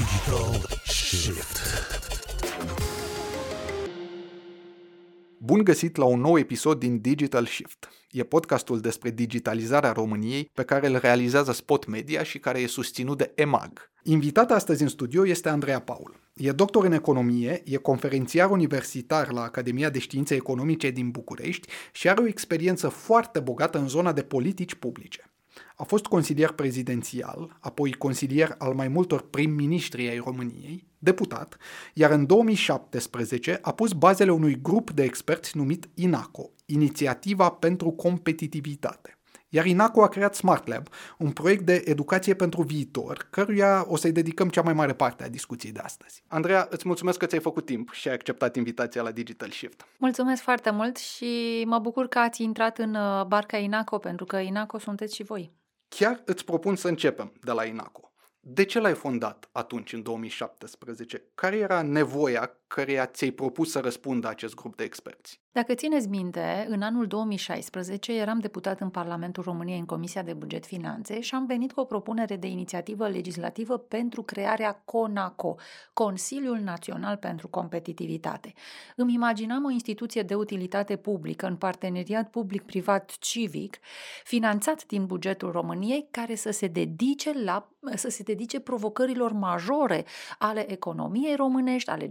Digital Shift. Bun găsit la un nou episod din Digital Shift. E podcastul despre digitalizarea României pe care îl realizează Spot Media și care e susținut de EMAG. Invitata astăzi în studio este Andreea Paul. E doctor în economie, e conferențiar universitar la Academia de Științe Economice din București și are o experiență foarte bogată în zona de politici publice. A fost consilier prezidențial, apoi consilier al mai multor prim-ministri ai României, deputat, iar în 2017 a pus bazele unui grup de experți numit INACO, Inițiativa pentru Competitivitate. Iar INACO a creat Smart Lab, un proiect de educație pentru viitor, căruia o să-i dedicăm cea mai mare parte a discuției de astăzi. Andreea, îți mulțumesc că ți-ai făcut timp și ai acceptat invitația la Digital Shift. Mulțumesc foarte mult și mă bucur că ați intrat în uh, barca INACO, pentru că INACO sunteți și voi. Chiar îți propun să începem de la INACO. De ce l-ai fondat atunci, în 2017? Care era nevoia căreia ți-ai propus să răspundă acest grup de experți? Dacă țineți minte, în anul 2016 eram deputat în Parlamentul României în Comisia de Buget Finanțe și am venit cu o propunere de inițiativă legislativă pentru crearea CONACO, Consiliul Național pentru Competitivitate. Îmi imaginam o instituție de utilitate publică în parteneriat public-privat civic, finanțat din bugetul României, care să se dedice la să se dedice provocărilor majore ale economiei românești, ale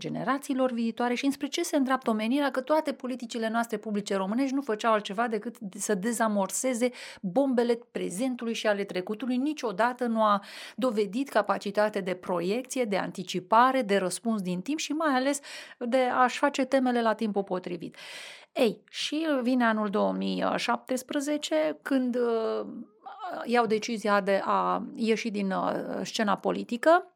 generațiilor viitoare și înspre ce se îndreaptă omenirea că toate politicile noastre publice românești nu făceau altceva decât să dezamorseze bombele prezentului și ale trecutului. Niciodată nu a dovedit capacitate de proiecție, de anticipare, de răspuns din timp și mai ales de a-și face temele la timpul potrivit. Ei, și vine anul 2017 când iau decizia de a ieși din uh, scena politică.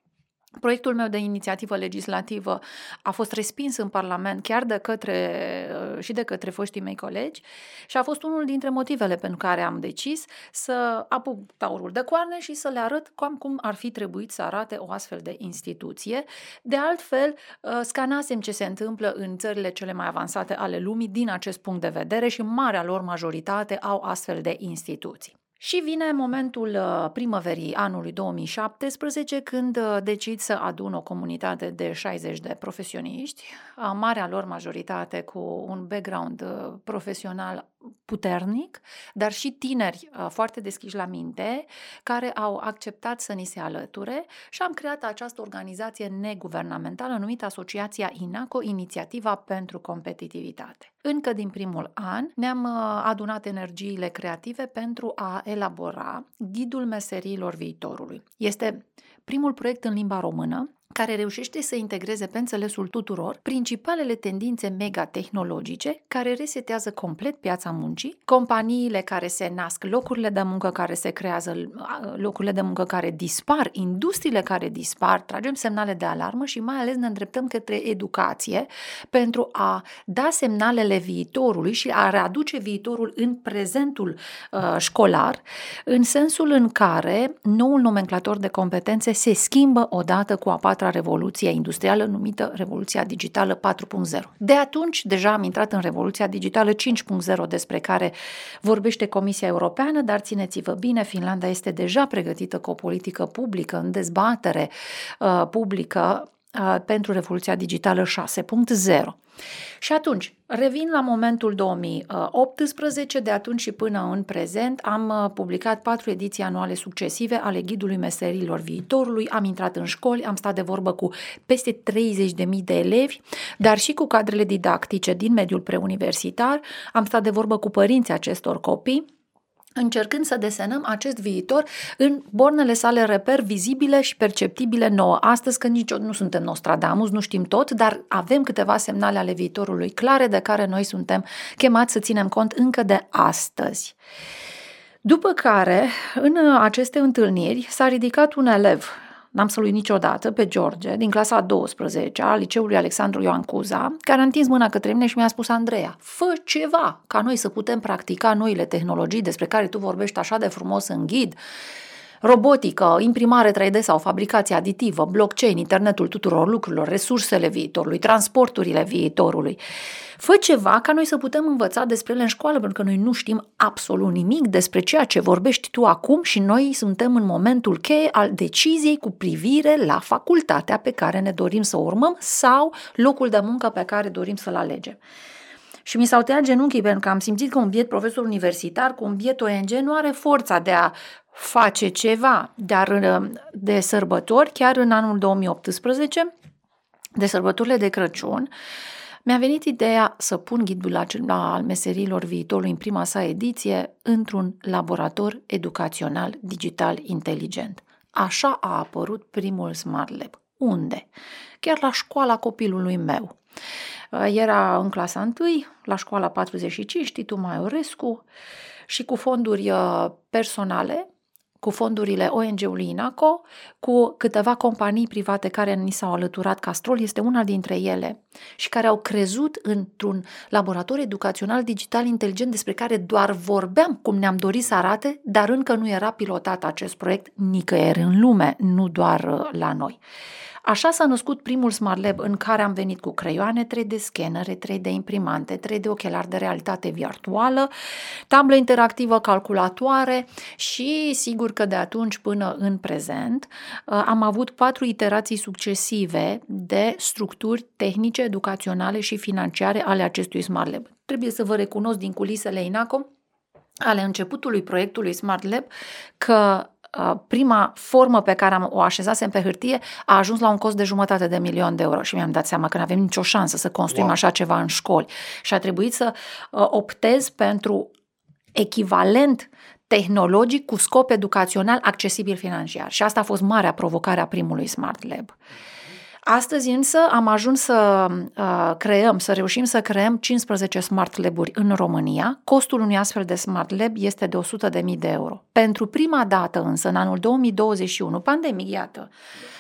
Proiectul meu de inițiativă legislativă a fost respins în Parlament chiar de către, uh, și de către foștii mei colegi și a fost unul dintre motivele pentru care am decis să apuc taurul de coarne și să le arăt cam cum ar fi trebuit să arate o astfel de instituție. De altfel, uh, scanasem ce se întâmplă în țările cele mai avansate ale lumii din acest punct de vedere și marea lor majoritate au astfel de instituții. Și vine momentul uh, primăverii anului 2017 când uh, decid să adun o comunitate de 60 de profesioniști, marea lor majoritate cu un background uh, profesional puternic, dar și tineri foarte deschiși la minte, care au acceptat să ni se alăture și am creat această organizație neguvernamentală numită Asociația INACO, Inițiativa pentru Competitivitate. Încă din primul an ne-am adunat energiile creative pentru a elabora Ghidul Meseriilor Viitorului. Este primul proiect în limba română care reușește să integreze pe înțelesul tuturor principalele tendințe megatehnologice care resetează complet piața muncii, companiile care se nasc, locurile de muncă care se creează, locurile de muncă care dispar, industriile care dispar, tragem semnale de alarmă și mai ales ne îndreptăm către educație pentru a da semnalele viitorului și a readuce viitorul în prezentul uh, școlar, în sensul în care noul nomenclator de competențe se schimbă odată cu a patra patra revoluție industrială numită Revoluția Digitală 4.0. De atunci deja am intrat în Revoluția Digitală 5.0 despre care vorbește Comisia Europeană, dar țineți-vă bine, Finlanda este deja pregătită cu o politică publică în dezbatere uh, publică uh, pentru Revoluția Digitală 6.0. Și atunci, revin la momentul 2018, de atunci și până în prezent am uh, publicat patru ediții anuale succesive ale Ghidului Meserilor Viitorului, am intrat în școli, am stat de vorbă cu peste 30.000 de elevi, dar și cu cadrele didactice din mediul preuniversitar, am stat de vorbă cu părinții acestor copii, încercând să desenăm acest viitor în bornele sale reper vizibile și perceptibile nouă. Astăzi, când nici nu suntem Nostradamus, nu știm tot, dar avem câteva semnale ale viitorului clare de care noi suntem chemați să ținem cont încă de astăzi. După care, în aceste întâlniri, s-a ridicat un elev n-am să-l uit niciodată, pe George, din clasa a 12 a liceului Alexandru Ioan Cuza, care a întins mâna către mine și mi-a spus, Andreea, fă ceva ca noi să putem practica noile tehnologii despre care tu vorbești așa de frumos în ghid, robotică, imprimare 3D sau fabricație aditivă, blockchain, internetul tuturor lucrurilor, resursele viitorului, transporturile viitorului. Fă ceva ca noi să putem învăța despre ele în școală, pentru că noi nu știm absolut nimic despre ceea ce vorbești tu acum și noi suntem în momentul cheie al deciziei cu privire la facultatea pe care ne dorim să o urmăm sau locul de muncă pe care dorim să-l alegem. Și mi s-au tăiat genunchii pentru că am simțit că un biet profesor universitar cu un biet ONG nu are forța de a face ceva. Dar uh, de sărbători, chiar în anul 2018, de sărbătorile de Crăciun, mi-a venit ideea să pun ghidul acela al meserilor viitorului în prima sa ediție într-un laborator educațional digital inteligent. Așa a apărut primul Smart Lab. Unde? Chiar la școala copilului meu. Uh, era în clasa 1, la școala 45, Titu Maiorescu, și cu fonduri uh, personale, cu fondurile ONG-ului INACO, cu câteva companii private care ni s-au alăturat, Castrol este una dintre ele, și care au crezut într-un laborator educațional digital inteligent despre care doar vorbeam cum ne-am dorit să arate, dar încă nu era pilotat acest proiect nicăieri în lume, nu doar uh, la noi. Așa s-a născut primul Smart Lab în care am venit cu creioane 3D, scanere 3D, imprimante 3D, ochelari de realitate virtuală, tablă interactivă, calculatoare și sigur că de atunci până în prezent uh, am avut patru iterații succesive de structuri tehnice, educaționale și financiare ale acestui Smart Lab. Trebuie să vă recunosc din culisele INACO ale începutului proiectului Smart Lab că Uh, prima formă pe care am o așezasem pe hârtie a ajuns la un cost de jumătate de milion de euro și mi-am dat seama că nu avem nicio șansă să construim wow. așa ceva în școli și a trebuit să uh, optez pentru echivalent tehnologic cu scop educațional accesibil financiar. Și asta a fost marea provocare a primului Smart Lab. Astăzi însă am ajuns să uh, creăm, să reușim să creăm 15 smart lab-uri în România. Costul unui astfel de smart lab este de 100.000 de euro. Pentru prima dată însă, în anul 2021, pandemic, iată,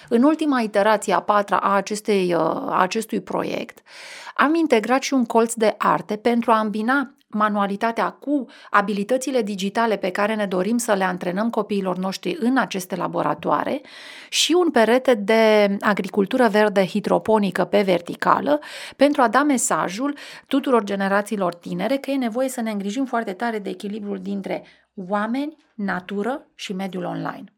în ultima iterație a patra a, acestei, uh, a acestui proiect, am integrat și un colț de arte pentru a îmbina manualitatea cu abilitățile digitale pe care ne dorim să le antrenăm copiilor noștri în aceste laboratoare și un perete de agricultură verde hidroponică pe verticală pentru a da mesajul tuturor generațiilor tinere că e nevoie să ne îngrijim foarte tare de echilibrul dintre oameni, natură și mediul online.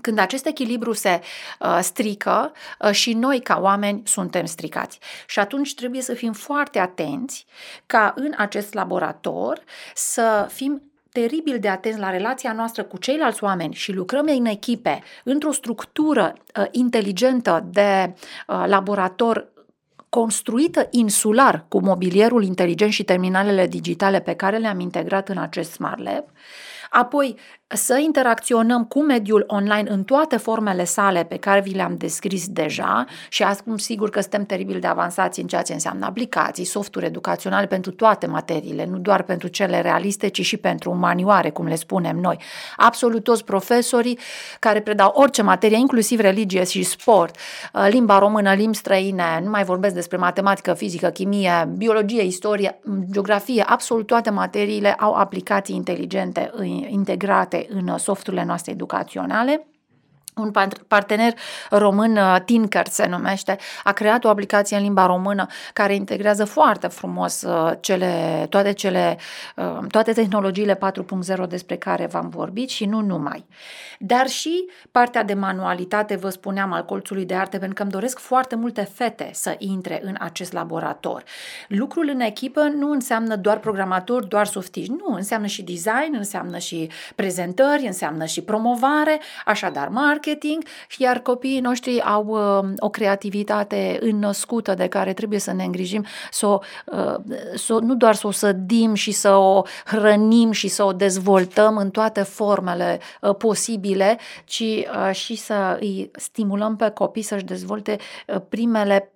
Când acest echilibru se uh, strică uh, și noi ca oameni suntem stricați. Și atunci trebuie să fim foarte atenți ca în acest laborator să fim teribil de atenți la relația noastră cu ceilalți oameni și lucrăm în echipe, într-o structură uh, inteligentă de uh, laborator construită insular cu mobilierul inteligent și terminalele digitale pe care le-am integrat în acest Smart Lab, apoi să interacționăm cu mediul online în toate formele sale pe care vi le-am descris deja și acum sigur că suntem teribil de avansați în ceea ce înseamnă aplicații, softuri educaționale pentru toate materiile, nu doar pentru cele realiste, ci și pentru umanioare, cum le spunem noi. Absolut toți profesorii care predau orice materie, inclusiv religie și sport, uh, limba română, limbi străine, nu mai vorbesc despre matematică, fizică, chimie, biologie, istorie, geografie, absolut toate materiile au aplicații inteligente integrate în softurile noastre educaționale un partener român, uh, Tinker se numește, a creat o aplicație în limba română care integrează foarte frumos uh, cele, toate, cele, uh, toate tehnologiile 4.0 despre care v-am vorbit și nu numai. Dar și partea de manualitate, vă spuneam, al colțului de arte, pentru că îmi doresc foarte multe fete să intre în acest laborator. Lucrul în echipă nu înseamnă doar programatori, doar softiști, nu, înseamnă și design, înseamnă și prezentări, înseamnă și promovare, așadar marketing, marketing, iar copiii noștri au uh, o creativitate înnăscută de care trebuie să ne îngrijim, să o, uh, să, nu doar să o sădim și să o hrănim și să o dezvoltăm în toate formele uh, posibile, ci uh, și să îi stimulăm pe copii să-și dezvolte uh, primele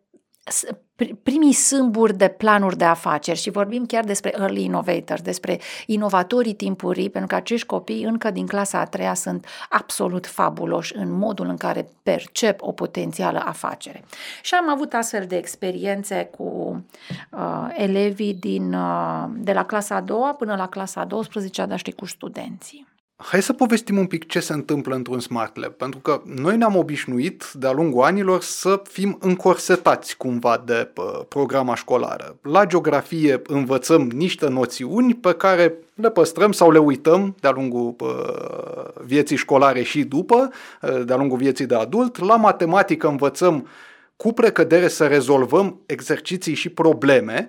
primii sâmburi de planuri de afaceri și vorbim chiar despre early innovators, despre inovatorii timpurii, pentru că acești copii încă din clasa a treia sunt absolut fabuloși în modul în care percep o potențială afacere. Și am avut astfel de experiențe cu uh, elevii din, uh, de la clasa a doua până la clasa a 12, dar și cu studenții. Hai să povestim un pic ce se întâmplă într-un Smart Lab, pentru că noi ne-am obișnuit de-a lungul anilor să fim încorsetați cumva de programa școlară. La geografie învățăm niște noțiuni pe care le păstrăm sau le uităm de-a lungul vieții școlare și după, de-a lungul vieții de adult. La matematică învățăm cu precădere să rezolvăm exerciții și probleme.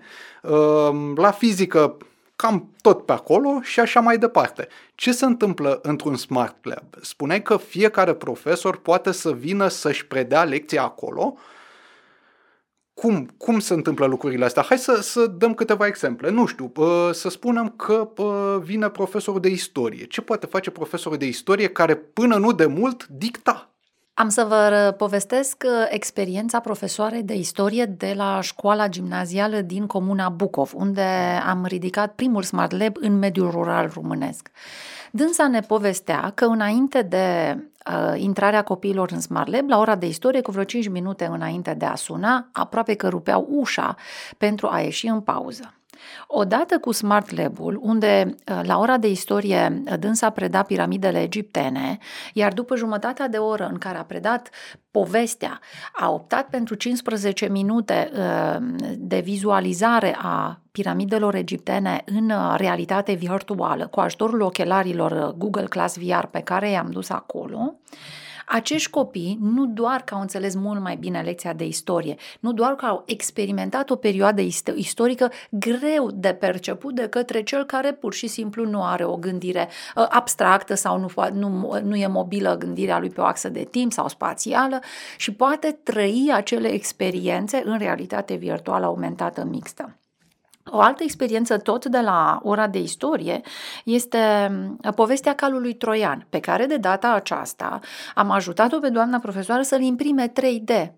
La fizică cam tot pe acolo și așa mai departe. Ce se întâmplă într-un Smart Lab? Spuneai că fiecare profesor poate să vină să-și predea lecția acolo. Cum, cum se întâmplă lucrurile astea? Hai să, să dăm câteva exemple. Nu știu, să spunem că vine profesorul de istorie. Ce poate face profesorul de istorie care până nu de mult dicta? Am să vă povestesc uh, experiența profesoarei de istorie de la școala gimnazială din comuna Bucov, unde am ridicat primul Smart Lab în mediul rural românesc. Dânsa ne povestea că înainte de uh, intrarea copiilor în Smart Lab, la ora de istorie, cu vreo 5 minute înainte de a suna, aproape că rupeau ușa pentru a ieși în pauză. Odată cu Smart Lab-ul, unde uh, la ora de istorie uh, dânsa preda piramidele egiptene, iar după jumătatea de oră în care a predat povestea, a optat pentru 15 minute uh, de vizualizare a piramidelor egiptene în realitate virtuală, cu ajutorul ochelarilor Google Class VR pe care i-am dus acolo, acești copii nu doar că au înțeles mult mai bine lecția de istorie, nu doar că au experimentat o perioadă istorică greu de perceput de către cel care pur și simplu nu are o gândire uh, abstractă sau nu, nu, nu e mobilă gândirea lui pe o axă de timp sau spațială și poate trăi acele experiențe în realitate virtuală aumentată mixtă. O altă experiență tot de la ora de istorie este mm, povestea calului troian, pe care de data aceasta am ajutat-o pe doamna profesoară să-l imprime 3D.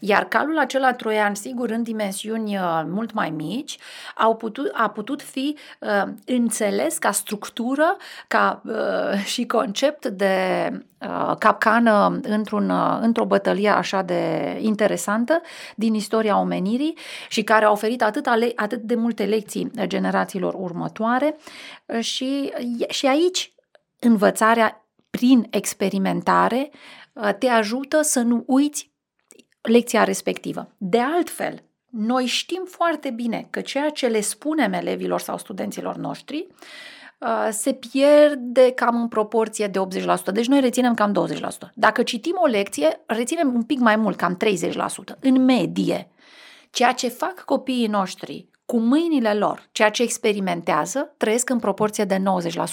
Iar calul acela troian, sigur, în dimensiuni uh, mult mai mici, au putut, a putut fi uh, înțeles ca structură ca, uh, și concept de uh, capcană într-un, uh, într-o bătălie așa de interesantă din istoria omenirii și care a oferit atât, ale, atât de multe lecții generațiilor următoare uh, și, și aici învățarea prin experimentare uh, te ajută să nu uiți lecția respectivă. De altfel, noi știm foarte bine că ceea ce le spunem elevilor sau studenților noștri uh, se pierde cam în proporție de 80%. Deci noi reținem cam 20%. Dacă citim o lecție, reținem un pic mai mult, cam 30%, în medie. Ceea ce fac copiii noștri cu mâinile lor, ceea ce experimentează, trăiesc în proporție de 90%,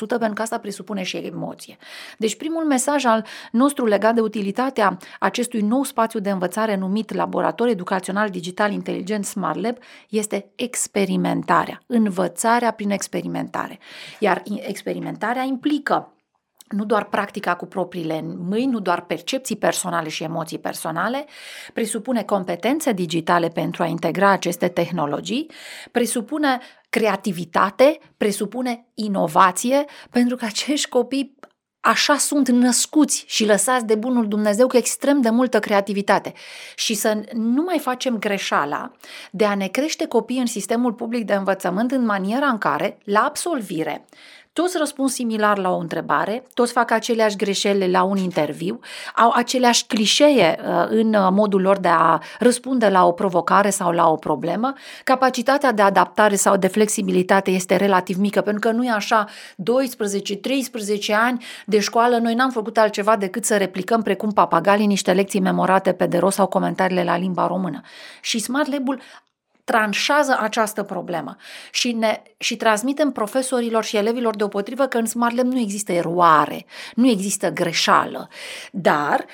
pentru că asta presupune și emoție. Deci primul mesaj al nostru legat de utilitatea acestui nou spațiu de învățare numit Laborator Educațional Digital Inteligent Smart Lab este experimentarea, învățarea prin experimentare. Iar experimentarea implică nu doar practica cu propriile mâini, nu doar percepții personale și emoții personale, presupune competențe digitale pentru a integra aceste tehnologii, presupune creativitate, presupune inovație, pentru că acești copii așa sunt născuți și lăsați de bunul Dumnezeu cu extrem de multă creativitate. Și să nu mai facem greșeala de a ne crește copiii în sistemul public de învățământ în maniera în care, la absolvire, toți răspund similar la o întrebare, toți fac aceleași greșeli la un interviu, au aceleași clișee uh, în uh, modul lor de a răspunde la o provocare sau la o problemă. Capacitatea de adaptare sau de flexibilitate este relativ mică, pentru că nu e așa 12-13 ani de școală, noi n-am făcut altceva decât să replicăm precum papagalii niște lecții memorate pe de rost sau comentariile la limba română. Și Smart Lab-ul tranșează această problemă și, ne, și transmitem profesorilor și elevilor deopotrivă că în Smart Lab nu există eroare, nu există greșeală, dar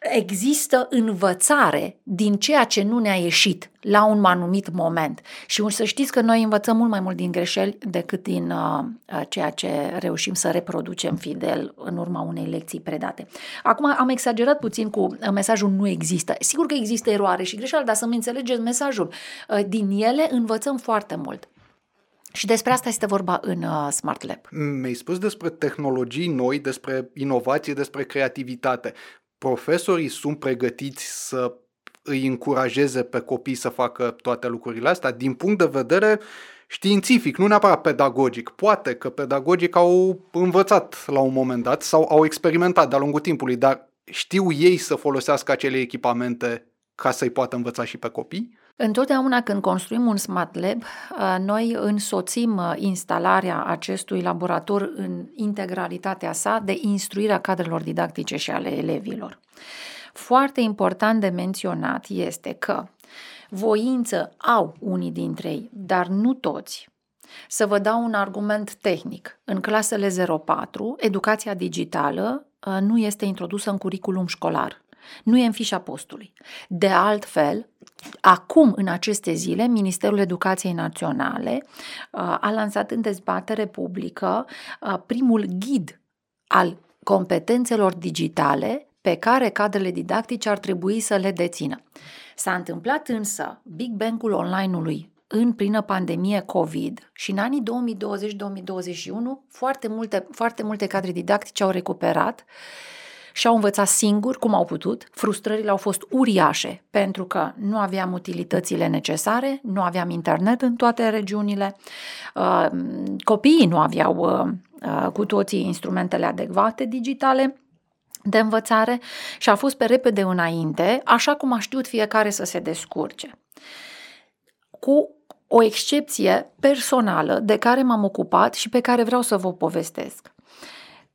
există învățare din ceea ce nu ne-a ieșit la un anumit moment. Și să știți că noi învățăm mult mai mult din greșeli decât din uh, uh, ceea ce reușim să reproducem fidel în urma unei lecții predate. Acum am exagerat puțin cu uh, mesajul nu există. Sigur că există eroare și greșeală, dar să-mi înțelegeți mesajul. Uh, din ele învățăm foarte mult. Și despre asta este vorba în uh, Smart Lab. Mi-ai spus despre tehnologii noi, despre inovație, despre creativitate profesorii sunt pregătiți să îi încurajeze pe copii să facă toate lucrurile astea din punct de vedere științific, nu neapărat pedagogic. Poate că pedagogic au învățat la un moment dat sau au experimentat de-a lungul timpului, dar știu ei să folosească acele echipamente ca să-i poată învăța și pe copii? Întotdeauna când construim un Smart Lab, noi însoțim instalarea acestui laborator în integralitatea sa de instruirea cadrelor didactice și ale elevilor. Foarte important de menționat este că voință au unii dintre ei, dar nu toți. Să vă dau un argument tehnic. În clasele 04, educația digitală nu este introdusă în curriculum școlar. Nu e în fișa postului. De altfel, acum, în aceste zile, Ministerul Educației Naționale a lansat în dezbatere publică primul ghid al competențelor digitale pe care cadrele didactice ar trebui să le dețină. S-a întâmplat însă Big Bang-ul online-ului în plină pandemie COVID și în anii 2020-2021 foarte multe, foarte multe cadre didactice au recuperat și au învățat singur cum au putut. Frustrările au fost uriașe pentru că nu aveam utilitățile necesare, nu aveam internet în toate regiunile, uh, copiii nu aveau uh, uh, cu toții instrumentele adecvate digitale de învățare și a fost pe repede înainte, așa cum a știut fiecare să se descurce. Cu o excepție personală de care m-am ocupat și pe care vreau să vă povestesc.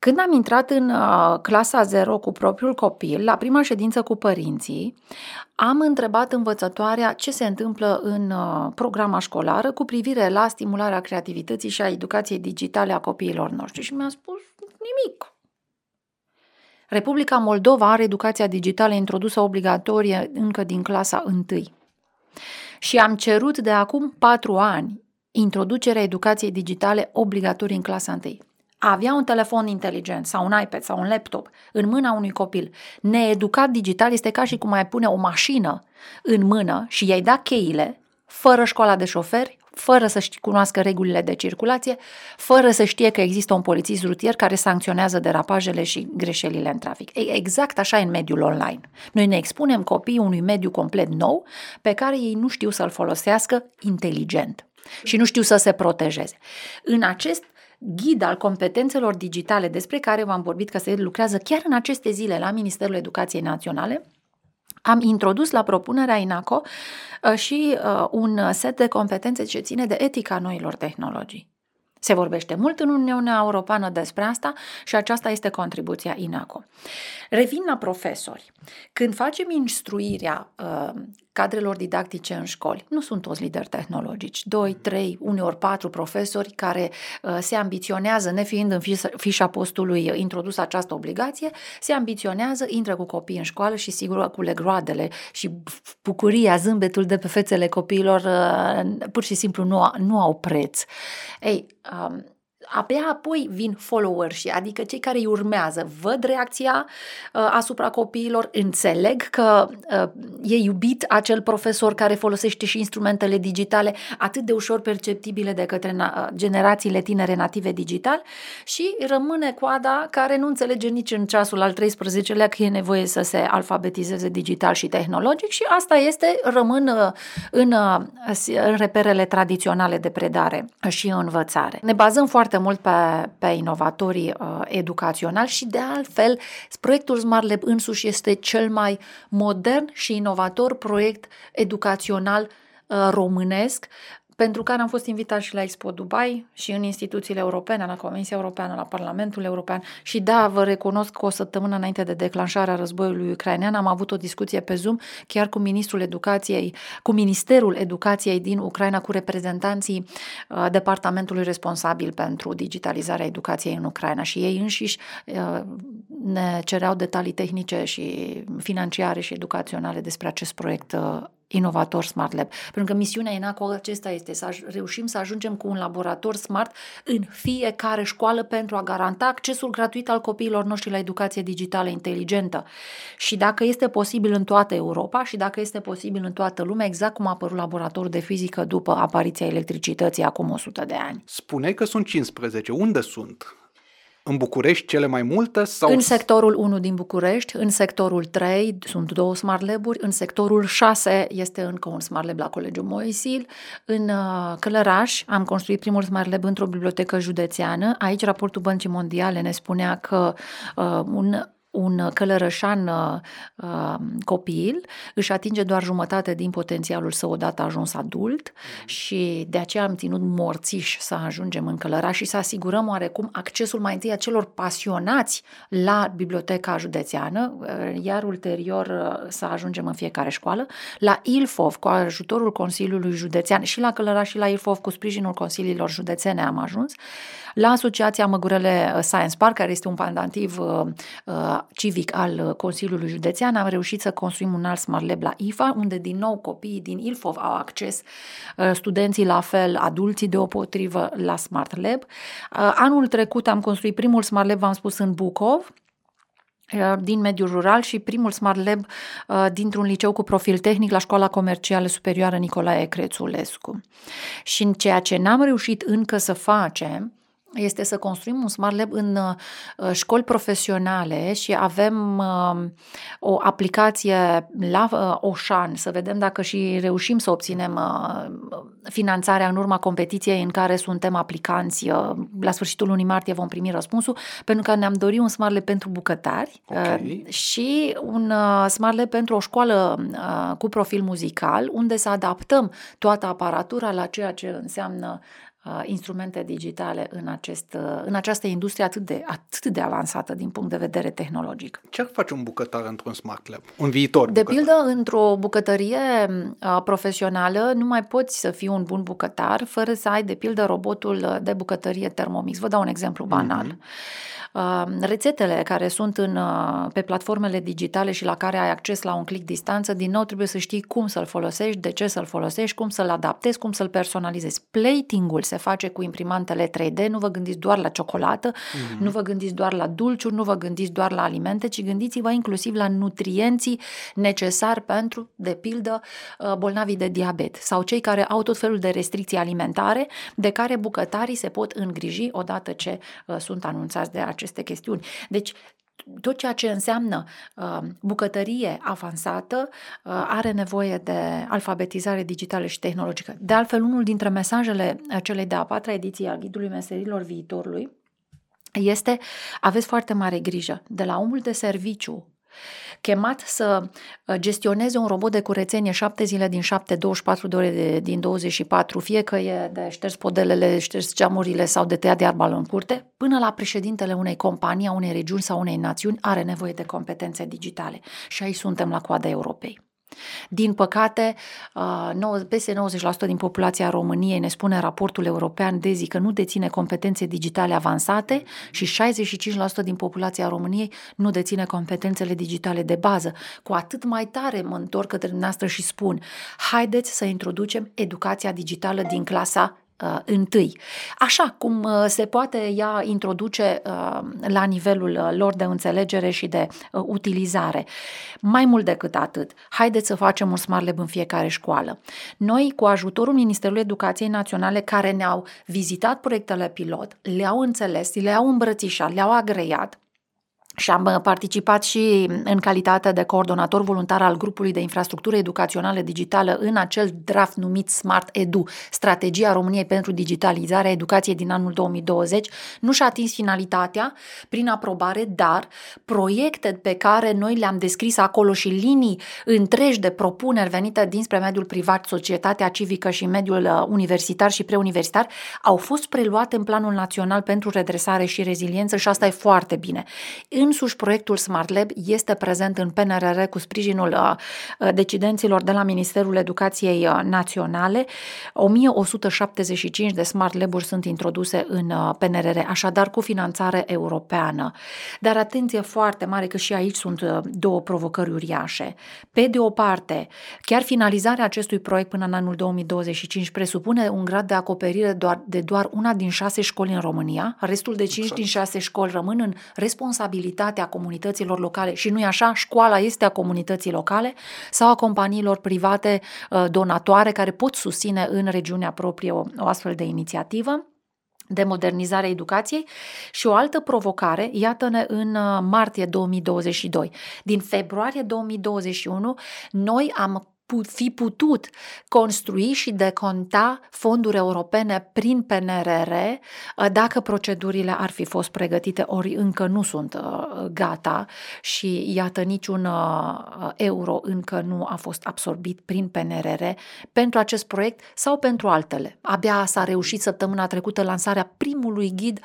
Când am intrat în uh, clasa 0 cu propriul copil, la prima ședință cu părinții, am întrebat învățătoarea ce se întâmplă în uh, programa școlară cu privire la stimularea creativității și a educației digitale a copiilor noștri și mi-a spus nimic. Republica Moldova are educația digitală introdusă obligatorie încă din clasa 1. Și am cerut de acum patru ani introducerea educației digitale obligatorii în clasa 1 avea un telefon inteligent sau un iPad sau un laptop în mâna unui copil needucat digital este ca și cum ai pune o mașină în mână și i-ai da cheile fără școala de șoferi, fără să știi, cunoască regulile de circulație, fără să știe că există un polițist rutier care sancționează derapajele și greșelile în trafic. Ei, exact așa e în mediul online. Noi ne expunem copiii unui mediu complet nou pe care ei nu știu să-l folosească inteligent și nu știu să se protejeze. În acest ghid al competențelor digitale despre care v-am vorbit că se lucrează chiar în aceste zile la Ministerul Educației Naționale, am introdus la propunerea INACO uh, și uh, un set de competențe ce ține de etica noilor tehnologii. Se vorbește mult în Uniunea Europeană despre asta și aceasta este contribuția INACO. Revin la profesori. Când facem instruirea uh, cadrelor didactice în școli, nu sunt toți lideri tehnologici, doi, trei, uneori patru profesori care uh, se ambiționează, nefiind în fișa postului introdusă această obligație, se ambiționează, intră cu copii în școală și sigur cu legroadele și bucuria, zâmbetul de pe fețele copiilor uh, pur și simplu nu, nu au preț. Ei, um, abia apoi vin followersii, adică cei care îi urmează, văd reacția uh, asupra copiilor, înțeleg că uh, e iubit acel profesor care folosește și instrumentele digitale atât de ușor perceptibile de către na- generațiile tinere native digital și rămâne coada care nu înțelege nici în ceasul al 13-lea că e nevoie să se alfabetizeze digital și tehnologic și asta este, rămân uh, în, uh, în reperele tradiționale de predare și învățare. Ne bazăm foarte foarte mult pe, pe inovatorii uh, educaționali și de altfel proiectul Smart Lab însuși este cel mai modern și inovator proiect educațional uh, românesc pentru care am fost invitat și la Expo Dubai și în instituțiile europene, la Comisia Europeană, la Parlamentul European. Și da, vă recunosc că o săptămână înainte de declanșarea războiului ucrainean am avut o discuție pe Zoom chiar cu Ministrul Educației, cu Ministerul Educației din Ucraina, cu reprezentanții uh, departamentului responsabil pentru digitalizarea educației în Ucraina. Și ei înșiși uh, ne cereau detalii tehnice și financiare și educaționale despre acest proiect uh, inovator Smart Lab. Pentru că misiunea ENACO acesta este să reușim să ajungem cu un laborator smart în fiecare școală pentru a garanta accesul gratuit al copiilor noștri la educație digitală inteligentă. Și dacă este posibil în toată Europa și dacă este posibil în toată lumea, exact cum a apărut laboratorul de fizică după apariția electricității acum 100 de ani. Spune că sunt 15. Unde sunt? În București cele mai multe? Sau... În sectorul 1 din București, în sectorul 3 sunt două Smart Lab-uri, în sectorul 6 este încă un Smart Lab la Colegiul Moisil, în uh, Călăraș am construit primul Smart Lab într-o bibliotecă județeană. Aici raportul Băncii Mondiale ne spunea că uh, un un călărășan uh, uh, copil își atinge doar jumătate din potențialul său odată ajuns adult mm. și de aceea am ținut morțiș să ajungem în călăraș și să asigurăm oarecum accesul mai întâi a celor pasionați la biblioteca județeană, uh, iar ulterior uh, să ajungem în fiecare școală, la Ilfov cu ajutorul Consiliului Județean și la Călăraș și la Ilfov cu sprijinul Consiliilor Județene am ajuns, la Asociația Măgurele uh, Science Park, care este un pandantiv uh, uh, civic al Consiliului Județean, am reușit să construim un alt Smart Lab la IFA, unde din nou copiii din Ilfov au acces, studenții la fel, adulții deopotrivă la Smart Lab. Anul trecut am construit primul Smart Lab, v-am spus, în Bucov, din mediul rural și primul Smart Lab dintr-un liceu cu profil tehnic la Școala Comercială Superioară Nicolae Crețulescu. Și în ceea ce n-am reușit încă să facem, este să construim un Smart Lab în uh, școli profesionale și avem uh, o aplicație la uh, Oșan, să vedem dacă și reușim să obținem finanțarea în urma competiției în care suntem aplicanți. La sfârșitul lunii martie vom primi răspunsul, pentru că ne-am dorit un Smart Lab pentru bucătari okay. și un Smart Lab pentru o școală cu profil muzical, unde să adaptăm toată aparatura la ceea ce înseamnă Uh, instrumente digitale în, acest, uh, în această industrie atât de, atât de avansată din punct de vedere tehnologic. Ce ar face un bucătar într-un smart lab? Un viitor De bucătar? pildă, într-o bucătărie uh, profesională nu mai poți să fii un bun bucătar fără să ai, de pildă, robotul de bucătărie Thermomix. Vă dau un exemplu banal. Mm-hmm rețetele care sunt în, pe platformele digitale și la care ai acces la un click distanță, din nou trebuie să știi cum să-l folosești, de ce să-l folosești, cum să-l adaptezi, cum să-l personalizezi. Plating-ul se face cu imprimantele 3D, nu vă gândiți doar la ciocolată, mm-hmm. nu vă gândiți doar la dulciuri, nu vă gândiți doar la alimente, ci gândiți-vă inclusiv la nutrienții necesari pentru, de pildă, bolnavii de diabet sau cei care au tot felul de restricții alimentare de care bucătarii se pot îngriji odată ce sunt anunțați de acest aceste chestiuni. Deci, tot ceea ce înseamnă uh, bucătărie avansată uh, are nevoie de alfabetizare digitală și tehnologică. De altfel, unul dintre mesajele celei de-a patra ediție a Ghidului Meserilor Viitorului este aveți foarte mare grijă de la omul de serviciu chemat să uh, gestioneze un robot de curățenie 7 zile din 7, 24 de ore de, din 24, fie că e de șters podelele, șters geamurile sau de tăiat de arbală în curte, până la președintele unei companii, a unei regiuni sau unei națiuni are nevoie de competențe digitale. Și aici suntem la coada Europei. Din păcate, peste 90% din populația României, ne spune raportul european DEZI, că nu deține competențe digitale avansate și 65% din populația României nu deține competențele digitale de bază. Cu atât mai tare mă întorc către dumneavoastră și spun, haideți să introducem educația digitală din clasa uh, întâi. Așa cum uh, se poate ea introduce uh, la nivelul uh, lor de înțelegere și de uh, utilizare. Mai mult decât atât, haideți să facem un Smart Lab în fiecare școală. Noi, cu ajutorul Ministerului Educației Naționale, care ne-au vizitat proiectele pilot, le-au înțeles, le-au îmbrățișat, le-au agreiat, și am uh, participat și în calitate de coordonator voluntar al grupului de infrastructură educațională digitală în acel draft numit Smart Edu, strategia României pentru digitalizarea educației din anul 2020. Nu și-a atins finalitatea prin aprobare, dar proiecte pe care noi le-am descris acolo și linii întregi de propuneri venite dinspre mediul privat, societatea civică și mediul uh, universitar și preuniversitar au fost preluate în Planul Național pentru Redresare și Reziliență și asta e foarte bine. Însuși proiectul Smart Lab este prezent în PNRR cu sprijinul uh, uh, decidenților de la Ministerul Educației uh, Naționale. 1175 de Smart Lab-uri sunt introduse în PNRR, așadar cu finanțare europeană. Dar atenție foarte mare că și aici sunt două provocări uriașe. Pe de o parte, chiar finalizarea acestui proiect până în anul 2025 presupune un grad de acoperire doar, de doar una din șase școli în România, restul de cinci exact. din șase școli rămân în responsabilitate responsabilitatea comunităților locale și nu-i așa, școala este a comunității locale sau a companiilor private uh, donatoare care pot susține în regiunea proprie o, o astfel de inițiativă. de modernizare a educației și o altă provocare, iată-ne în uh, martie 2022. Din februarie 2021, noi am fi putut construi și deconta fonduri europene prin PNRR uh, dacă procedurile ar fi fost pregătite, ori încă nu sunt uh, gata și iată niciun uh, euro încă nu a fost absorbit prin PNRR pentru acest proiect sau pentru altele. Abia s-a reușit săptămâna trecută lansarea primului ghid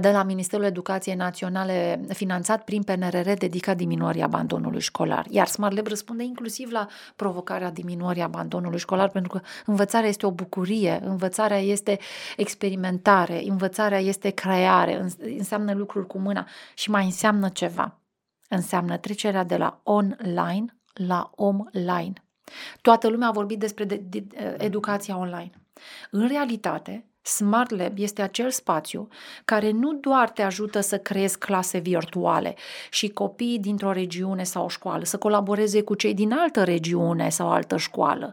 de la Ministerul Educației Naționale finanțat prin PNRR dedicat diminuării abandonului școlar. Iar Smart Lab răspunde inclusiv la provocarea provocarea diminuării abandonului școlar, pentru că învățarea este o bucurie, învățarea este experimentare, învățarea este creare, înseamnă lucruri cu mâna și mai înseamnă ceva. Înseamnă trecerea de la online la online. Toată lumea a vorbit despre de, de, educația online. În realitate, Smart Lab este acel spațiu care nu doar te ajută să creezi clase virtuale și copiii dintr-o regiune sau o școală să colaboreze cu cei din altă regiune sau altă școală.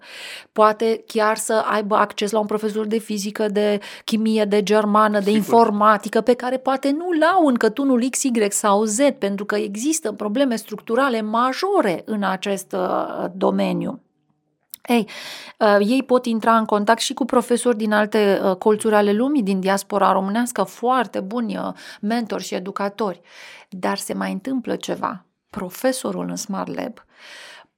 Poate chiar să aibă acces la un profesor de fizică, de chimie, de germană, de Sigur. informatică, pe care poate nu l-au în cătunul X, Y sau Z, pentru că există probleme structurale majore în acest uh, domeniu. Ei, uh, ei pot intra în contact și cu profesori din alte uh, colțuri ale lumii, din diaspora românească, foarte buni uh, mentori și educatori. Dar se mai întâmplă ceva. Profesorul în Smart Lab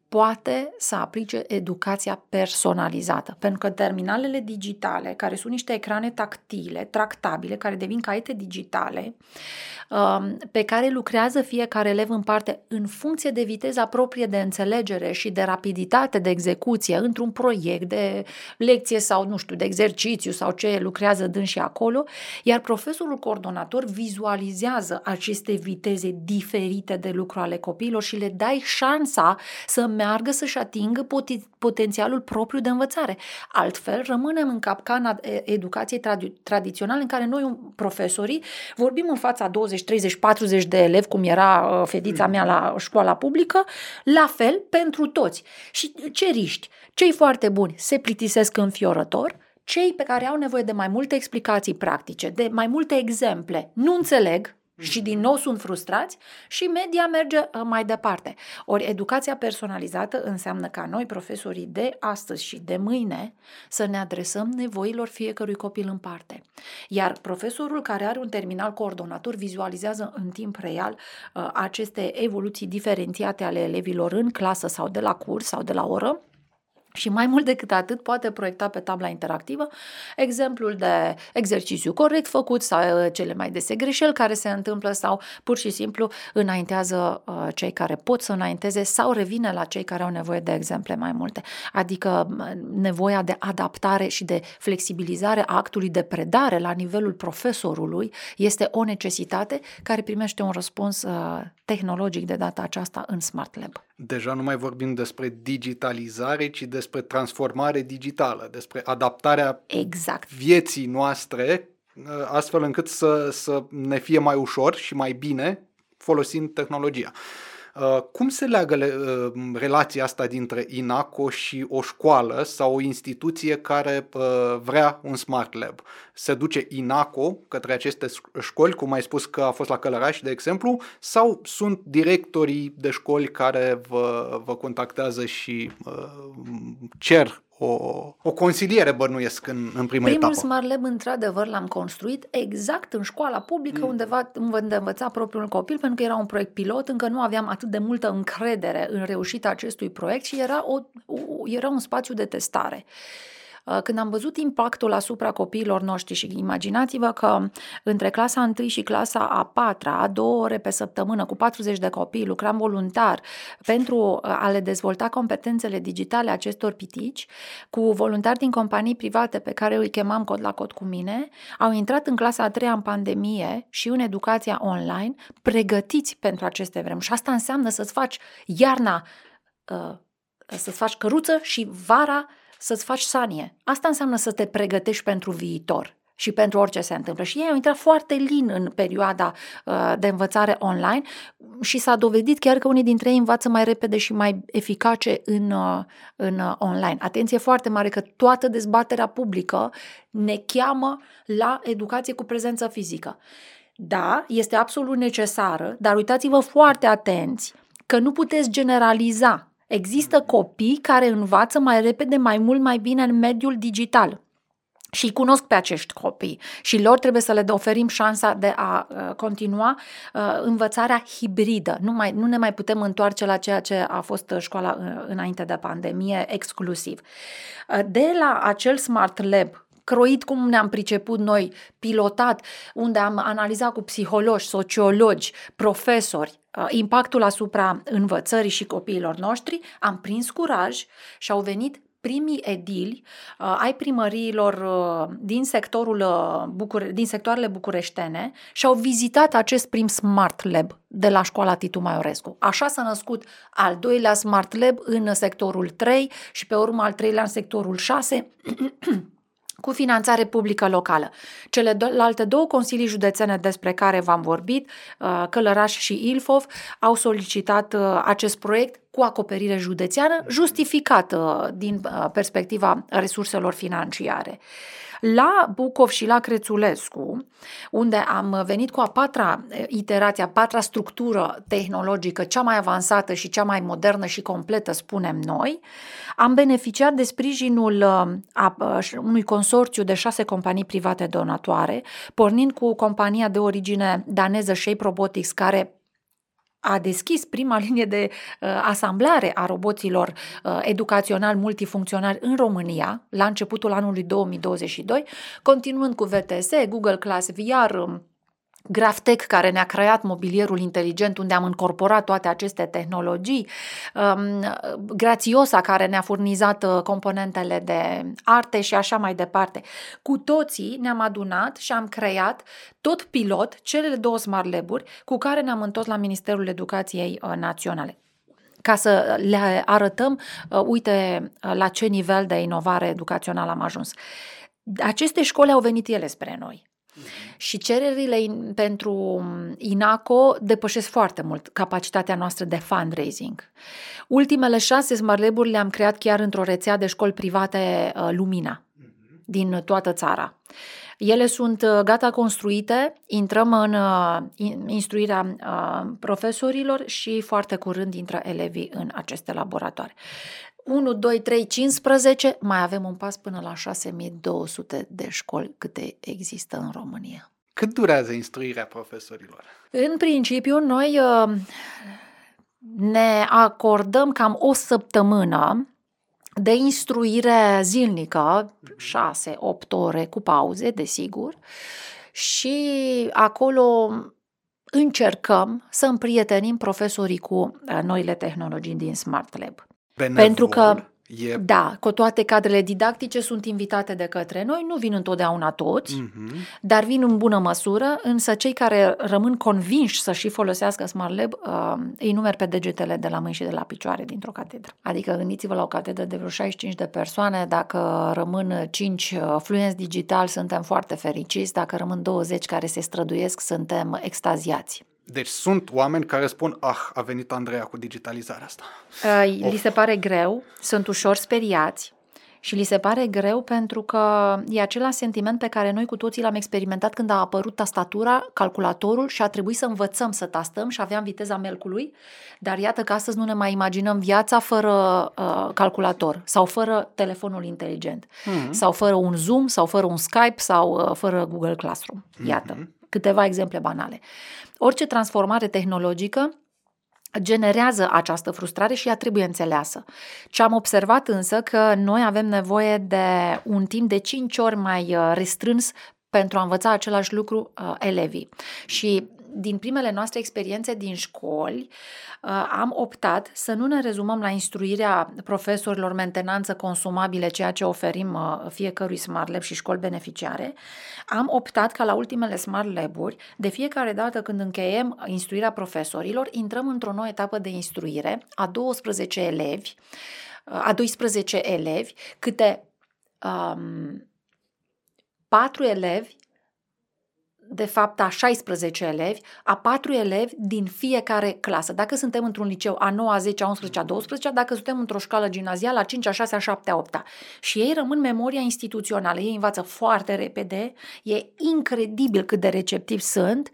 poate să aplice educația personalizată. Pentru că terminalele digitale, care sunt niște ecrane tactile, tractabile, care devin caiete digitale, um, pe care lucrează fiecare elev în parte în funcție de viteza proprie de înțelegere și de rapiditate de execuție într-un proiect de lecție sau, nu știu, de exercițiu sau ce lucrează și acolo, iar profesorul coordonator vizualizează aceste viteze diferite de lucru ale copiilor și le dai șansa să meargă să-și atingă pot- potențialul propriu de învățare. Altfel, rămânem în capcana educației tradi- tradiționale în care noi, profesorii, vorbim în fața 20, 30, 40 de elevi, cum era uh, fetița mea la școala publică, la fel pentru toți. Și ce riști? Cei foarte buni se plictisesc înfiorător, cei pe care au nevoie de mai multe explicații practice, de mai multe exemple, nu înțeleg, și din nou sunt frustrați și media merge uh, mai departe. Ori educația personalizată înseamnă ca noi, profesorii de astăzi și de mâine, să ne adresăm nevoilor fiecărui copil în parte. Iar profesorul care are un terminal coordonator vizualizează în timp real uh, aceste evoluții diferențiate ale elevilor în clasă sau de la curs sau de la oră și mai mult decât atât, poate proiecta pe tabla interactivă exemplul de exercițiu corect făcut sau uh, cele mai dese greșeli care se întâmplă sau pur și simplu înaintează uh, cei care pot să înainteze sau revine la cei care au nevoie de exemple mai multe. Adică nevoia de adaptare și de flexibilizare a actului de predare la nivelul profesorului este o necesitate care primește un răspuns uh, tehnologic de data aceasta în Smart Lab. Deja nu mai vorbim despre digitalizare, ci despre transformare digitală, despre adaptarea exact. vieții noastre, astfel încât să, să ne fie mai ușor și mai bine folosind tehnologia. Uh, cum se leagă uh, relația asta dintre INACO și o școală sau o instituție care uh, vrea un smart lab? Se duce INACO către aceste școli, cum ai spus că a fost la Călăraș, de exemplu, sau sunt directorii de școli care vă, vă contactează și cer o, o consiliere, bănuiesc, în, în prima Primul etapă. Smart Lab, într-adevăr, l-am construit exact în școala publică mm. undeva unde învăța propriul copil, pentru că era un proiect pilot, încă nu aveam atât de multă încredere în reușita acestui proiect și era, o, o, era un spațiu de testare. Uh, când am văzut impactul asupra copiilor noștri și imaginați-vă că între clasa 1 și clasa a 4 a două ore pe săptămână cu 40 de copii lucram voluntar pentru uh, a le dezvolta competențele digitale acestor pitici, cu voluntari din companii private pe care îi chemam cod la cod cu mine, au intrat în clasa a 3 în pandemie și în educația online pregătiți pentru aceste vremuri. Și asta înseamnă să-ți faci iarna uh, să-ți faci căruță și vara să-ți faci sanie. Asta înseamnă să te pregătești pentru viitor. și pentru orice se întâmplă. Și ei au intrat foarte lin în perioada uh, de învățare online și s-a dovedit chiar că unii dintre ei învață mai repede și mai eficace în, uh, în uh, online. Atenție foarte mare că toată dezbaterea publică ne cheamă la educație cu prezență fizică. Da, este absolut necesară, dar uitați-vă foarte atenți că nu puteți generaliza. Există copii care învață mai repede, mai mult, mai bine în mediul digital și cunosc pe acești copii și lor trebuie să le oferim șansa de a uh, continua uh, învățarea hibridă. Nu, mai, nu ne mai putem întoarce la ceea ce a fost școala uh, înainte de pandemie exclusiv. Uh, de la acel Smart Lab croit cum ne-am priceput noi, pilotat, unde am analizat cu psihologi, sociologi, profesori, uh, impactul asupra învățării și copiilor noștri, am prins curaj și au venit primii edili uh, ai primăriilor uh, din, sectorul, uh, Bucure- din sectoarele bucureștene și au vizitat acest prim Smart Lab de la școala Titu Maiorescu. Așa s-a născut al doilea Smart Lab în sectorul 3 și pe urmă al treilea în sectorul 6 cu finanțare publică locală. Celelalte două consilii județene despre care v-am vorbit, uh, Călăraș și Ilfov, au solicitat uh, acest proiect cu acoperire județeană, justificată din uh, perspectiva resurselor financiare. La Bucov și la Crețulescu, unde am venit cu a patra iterație, a patra structură tehnologică, cea mai avansată și cea mai modernă și completă, spunem noi, am beneficiat de sprijinul a, a, unui consorțiu de șase companii private donatoare, pornind cu compania de origine daneză Shape Robotics, care a deschis prima linie de uh, asamblare a roboților uh, educațional multifuncționali în România la începutul anului 2022, continuând cu VTS, Google Class VR, um, Graftec, care ne-a creat mobilierul inteligent, unde am încorporat toate aceste tehnologii, um, Grațiosa, care ne-a furnizat uh, componentele de arte și așa mai departe. Cu toții ne-am adunat și am creat tot pilot cele două smart lab cu care ne-am întors la Ministerul Educației uh, Naționale ca să le arătăm, uh, uite, la ce nivel de inovare educațională am ajuns. Aceste școli au venit ele spre noi. Și cererile pentru INACO depășesc foarte mult capacitatea noastră de fundraising. Ultimele șase Smart lab le-am creat chiar într-o rețea de școli private uh, Lumina din toată țara. Ele sunt uh, gata construite, intrăm în uh, instruirea profesorilor și foarte curând intră elevii în aceste laboratoare. 1, 2, 3, 15, mai avem un pas până la 6200 de școli câte există în România. Cât durează instruirea profesorilor? În principiu, noi uh, ne acordăm cam o săptămână de instruire zilnică, 6-8 ore cu pauze, desigur, și acolo încercăm să împrietenim profesorii cu uh, noile tehnologii din Smart Lab. Benevol. Pentru că E... Da, cu toate cadrele didactice sunt invitate de către noi, nu vin întotdeauna toți, mm-hmm. dar vin în bună măsură, însă cei care rămân convinși să și folosească Smart Lab uh, îi numeri pe degetele de la mâini și de la picioare dintr-o catedră. Adică gândiți-vă la o catedră de vreo 65 de persoane, dacă rămân 5 uh, fluenți digital, suntem foarte fericiți, dacă rămân 20 care se străduiesc, suntem extaziați. Deci sunt oameni care spun, ah, a venit Andreea cu digitalizarea asta. Uh, li se pare greu, sunt ușor speriați și li se pare greu pentru că e același sentiment pe care noi cu toții l-am experimentat când a apărut tastatura, calculatorul și a trebuit să învățăm să tastăm și aveam viteza melcului, dar iată că astăzi nu ne mai imaginăm viața fără uh, calculator sau fără telefonul inteligent mm-hmm. sau fără un Zoom sau fără un Skype sau uh, fără Google Classroom. Iată, mm-hmm. Câteva exemple banale. Orice transformare tehnologică generează această frustrare și ea trebuie înțeleasă. Ce am observat însă că noi avem nevoie de un timp de 5 ori mai uh, restrâns pentru a învăța același lucru uh, elevii. Și din primele noastre experiențe din școli, uh, am optat să nu ne rezumăm la instruirea profesorilor mentenanță consumabile, ceea ce oferim uh, fiecărui Smart Lab și școli beneficiare. Am optat ca la ultimele Smart Lab-uri, de fiecare dată când încheiem instruirea profesorilor, intrăm într-o nouă etapă de instruire a 12 elevi, uh, a 12 elevi, câte um, patru elevi de fapt a 16 elevi, a 4 elevi din fiecare clasă. Dacă suntem într-un liceu a 9, a 10, a 11, a 12, dacă suntem într-o școală gimnazială a 5, a 6, a 7, a 8. Și ei rămân memoria instituțională. Ei învață foarte repede, e incredibil cât de receptivi sunt.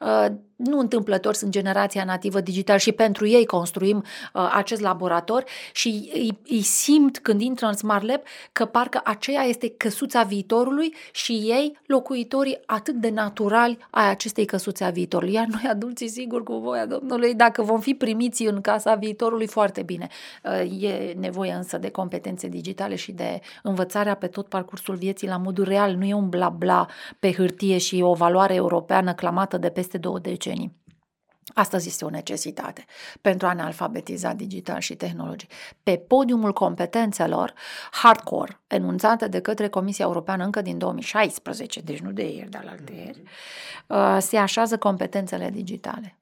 Uh, nu întâmplător sunt generația nativă digital și pentru ei construim uh, acest laborator și îi, îi simt când intră în Smart Lab că parcă aceea este căsuța viitorului și ei locuitorii atât de naturali ai acestei căsuțe a viitorului. Iar noi adulții, sigur, cu voia Domnului, dacă vom fi primiți în casa viitorului, foarte bine. Uh, e nevoie însă de competențe digitale și de învățarea pe tot parcursul vieții la modul real. Nu e un bla bla pe hârtie și o valoare europeană clamată de peste două decenii. Astăzi este o necesitate pentru a ne alfabetiza digital și tehnologic. Pe podiumul competențelor hardcore, enunțate de către Comisia Europeană încă din 2016, deci nu de ieri, dar alte ieri, uh, se așează competențele digitale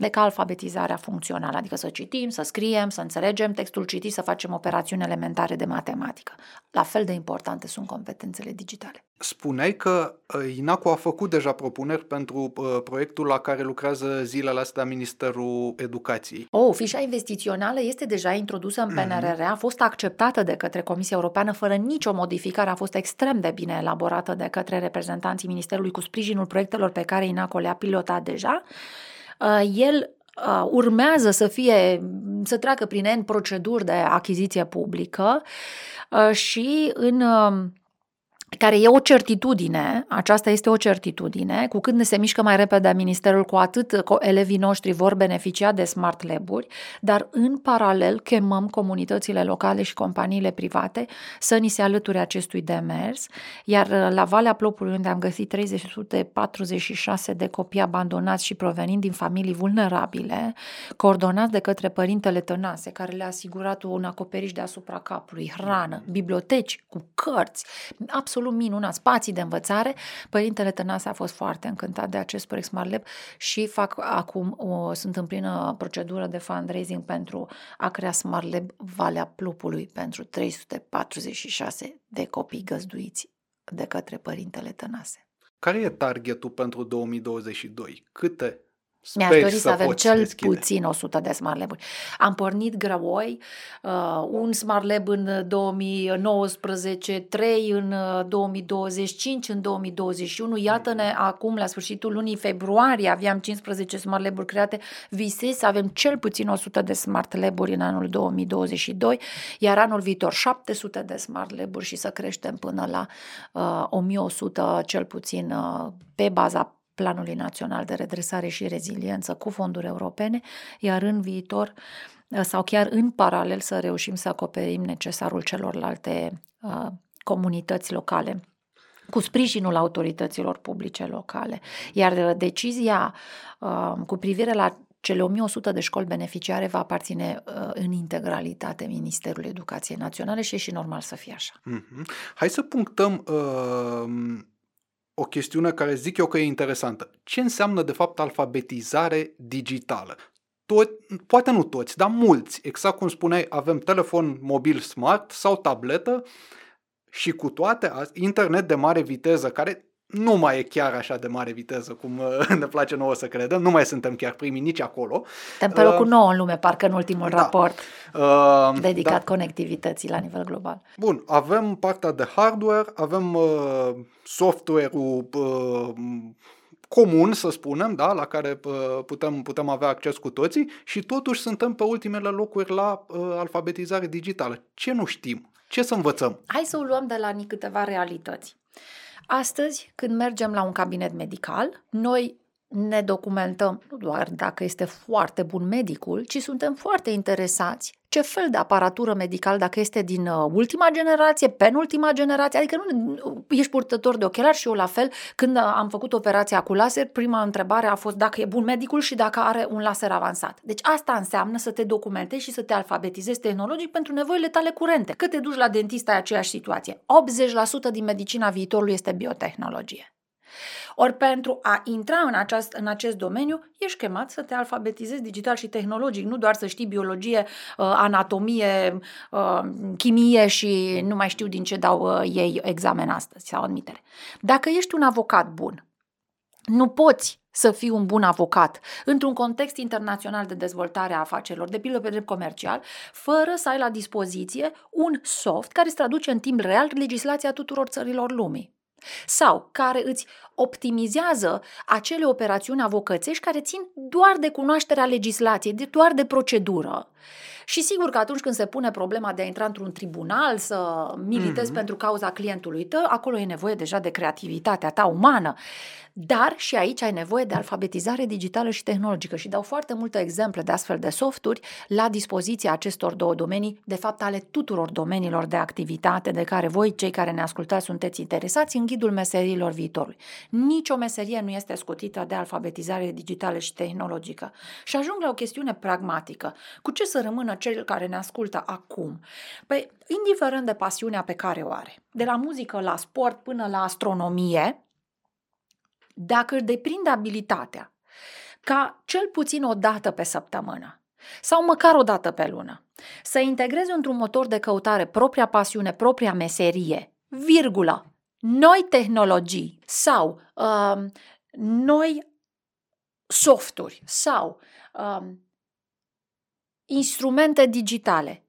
decât alfabetizarea funcțională, adică să citim, să scriem, să înțelegem textul citit, să facem operațiuni elementare de matematică. La fel de importante sunt competențele digitale. Spuneai că uh, INACU a făcut deja propuneri pentru uh, proiectul la care lucrează zilele astea Ministerul Educației. Oh, fișa investițională este deja introdusă în PNRR, mhm. a fost acceptată de către Comisia Europeană fără nicio modificare, a fost extrem de bine elaborată de către reprezentanții Ministerului cu sprijinul proiectelor pe care INACU le-a pilotat deja Uh, el uh, urmează să fie, să treacă prin N proceduri de achiziție publică uh, și în care e o certitudine, aceasta este o certitudine, cu cât ne se mișcă mai repede ministerul, cu atât elevii noștri vor beneficia de smart lab-uri, dar în paralel chemăm comunitățile locale și companiile private să ni se alăture acestui demers, iar uh, la Valea Plopului, unde am găsit 346 de copii abandonați și provenind din familii vulnerabile, coordonați de către părintele Tănase, care le-a asigurat un acoperiș deasupra capului, hrană, biblioteci cu cărți, absolut absolut minunat, spații de învățare. Părintele Tănase a fost foarte încântat de acest proiect Smart Lab și fac acum, o, sunt în plină procedură de fundraising pentru a crea Smart Lab Valea Plupului pentru 346 de copii găzduiți de către Părintele Tănase. Care e targetul pentru 2022? Câte mi-aș dori să, să avem cel deschide. puțin 100 de smart lab-uri. Am pornit grăoi, uh, un smart lab în 2019, 3 în 2025, uh, în 2021. Iată-ne acum, la sfârșitul lunii februarie, aveam 15 smart lab-uri create. Visez să avem cel puțin 100 de smart lab-uri în anul 2022, iar anul viitor 700 de smart lab-uri și să creștem până la uh, 1100 cel puțin uh, pe baza Planului Național de Redresare și Reziliență cu fonduri europene, iar în viitor uh, sau chiar în paralel să reușim să acoperim necesarul celorlalte uh, comunități locale cu sprijinul autorităților publice locale. Iar uh, decizia uh, cu privire la cele 1100 de școli beneficiare va aparține uh, în integralitate Ministerului Educației Naționale și e și normal să fie așa. Mm-hmm. Hai să punctăm uh, o chestiune care zic eu că e interesantă. Ce înseamnă, de fapt, alfabetizare digitală? Tot, poate nu toți, dar mulți. Exact cum spuneai, avem telefon mobil smart sau tabletă și cu toate, internet de mare viteză, care nu mai e chiar așa de mare viteză cum uh, ne place nouă să credem, nu mai suntem chiar primii nici acolo. Suntem pe locul uh, nou în lume, parcă în ultimul da. raport uh, dedicat da. conectivității la nivel global. Bun, avem partea de hardware, avem uh, software-ul uh, comun, să spunem, da, la care uh, putem, putem avea acces cu toții și totuși suntem pe ultimele locuri la uh, alfabetizare digitală. Ce nu știm? Ce să învățăm? Hai să o luăm de la câteva realități. Astăzi, când mergem la un cabinet medical, noi ne documentăm nu doar dacă este foarte bun medicul, ci suntem foarte interesați ce fel de aparatură medicală, dacă este din uh, ultima generație, penultima generație, adică nu ești purtător de ochelari și eu la fel, când uh, am făcut operația cu laser, prima întrebare a fost dacă e bun medicul și dacă are un laser avansat. Deci asta înseamnă să te documentezi și să te alfabetizezi tehnologic pentru nevoile tale curente. Cât te duci la dentist ai aceeași situație. 80% din medicina viitorului este biotehnologie. Ori pentru a intra în, aceast, în acest domeniu, ești chemat să te alfabetizezi digital și tehnologic, nu doar să știi biologie, uh, anatomie, uh, chimie și nu mai știu din ce dau uh, ei examen astăzi sau admitere. Dacă ești un avocat bun, nu poți să fii un bun avocat într-un context internațional de dezvoltare a afacerilor, de pildă pe drept comercial, fără să ai la dispoziție un soft care îți traduce în timp real legislația tuturor țărilor lumii. Sau care îți optimizează acele operațiuni avocățești care țin doar de cunoașterea legislației, de doar de procedură. Și sigur că atunci când se pune problema de a intra într-un tribunal, să militezi mm-hmm. pentru cauza clientului tău, acolo e nevoie deja de creativitatea ta umană. Dar și aici ai nevoie de alfabetizare digitală și tehnologică și dau foarte multe exemple de astfel de softuri la dispoziția acestor două domenii, de fapt ale tuturor domeniilor de activitate de care voi, cei care ne ascultați, sunteți interesați în ghidul meserilor viitorului. Nici o meserie nu este scutită de alfabetizare digitală și tehnologică. Și ajung la o chestiune pragmatică. Cu ce să rămână cel care ne ascultă acum? Păi, indiferent de pasiunea pe care o are, de la muzică la sport până la astronomie, dacă își deprinde abilitatea ca cel puțin o dată pe săptămână sau măcar o dată pe lună să integreze într-un motor de căutare propria pasiune, propria meserie, virgulă, noi tehnologii sau uh, noi softuri sau uh, instrumente digitale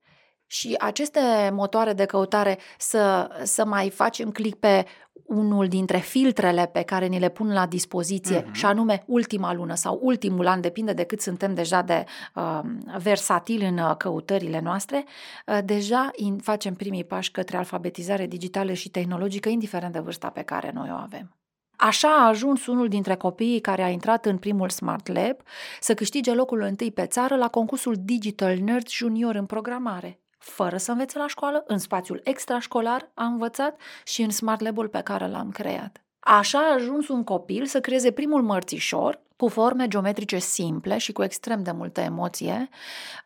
și aceste motoare de căutare să, să mai facem click pe unul dintre filtrele pe care ni le pun la dispoziție, uh-huh. și anume ultima lună sau ultimul an, depinde de cât suntem deja de uh, versatili în uh, căutările noastre, uh, deja in, facem primii pași către alfabetizare digitală și tehnologică, indiferent de vârsta pe care noi o avem. Așa a ajuns unul dintre copiii care a intrat în primul Smart Lab să câștige locul întâi pe țară la concursul Digital Nerd Junior în programare fără să învețe la școală, în spațiul extrașcolar a învățat și în Smart Lab-ul pe care l-am creat. Așa a ajuns un copil să creeze primul mărțișor cu forme geometrice simple și cu extrem de multă emoție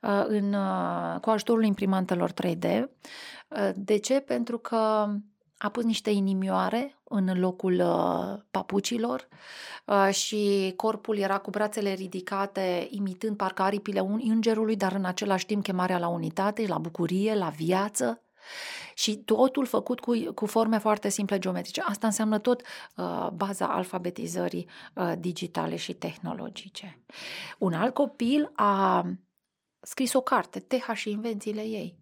uh, în, uh, cu ajutorul imprimantelor 3D. Uh, de ce? Pentru că a pus niște inimioare în locul uh, papucilor uh, și corpul era cu brațele ridicate, imitând parcă aripile îngerului, dar în același timp chemarea la unitate, la bucurie, la viață. Și totul făcut cu, cu forme foarte simple geometrice. Asta înseamnă tot uh, baza alfabetizării uh, digitale și tehnologice. Un alt copil a scris o carte, Teha și invențiile ei.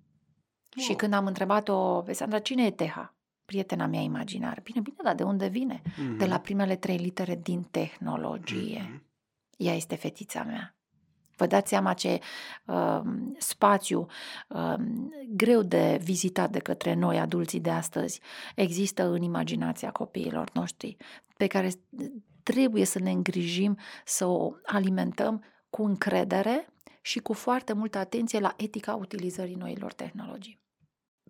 Wow. Și când am întrebat-o pe Sandra, cine e Teha? Prietena mea imaginară. Bine, bine, dar de unde vine? Mm-hmm. De la primele trei litere din tehnologie. Mm-hmm. Ea este fetița mea. Vă dați seama ce uh, spațiu uh, greu de vizitat de către noi, adulții de astăzi, există în imaginația copiilor noștri, pe care trebuie să ne îngrijim să o alimentăm cu încredere și cu foarte multă atenție la etica utilizării noilor tehnologii.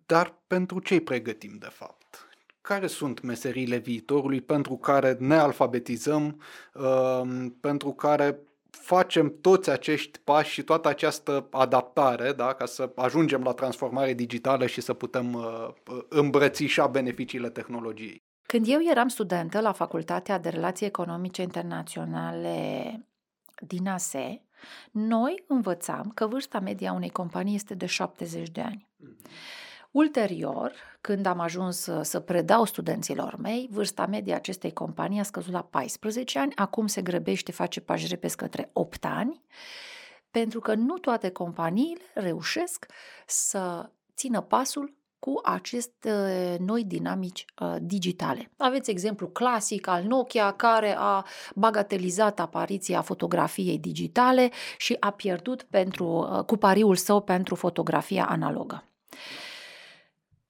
Dar pentru ce îi pregătim de fapt? Care sunt meseriile viitorului pentru care ne alfabetizăm, uh, pentru care facem toți acești pași și toată această adaptare da, ca să ajungem la transformare digitală și să putem uh, îmbrățișa beneficiile tehnologiei? Când eu eram studentă la Facultatea de Relații Economice Internaționale din ASE, noi învățam că vârsta media unei companii este de 70 de ani. Mm-hmm. Ulterior, când am ajuns să predau studenților mei, vârsta medie acestei companii a scăzut la 14 ani, acum se grăbește, face pași repezi către 8 ani, pentru că nu toate companiile reușesc să țină pasul cu aceste noi dinamici uh, digitale. Aveți exemplu clasic al Nokia care a bagatelizat apariția fotografiei digitale și a pierdut pentru, uh, cu pariul său pentru fotografia analogă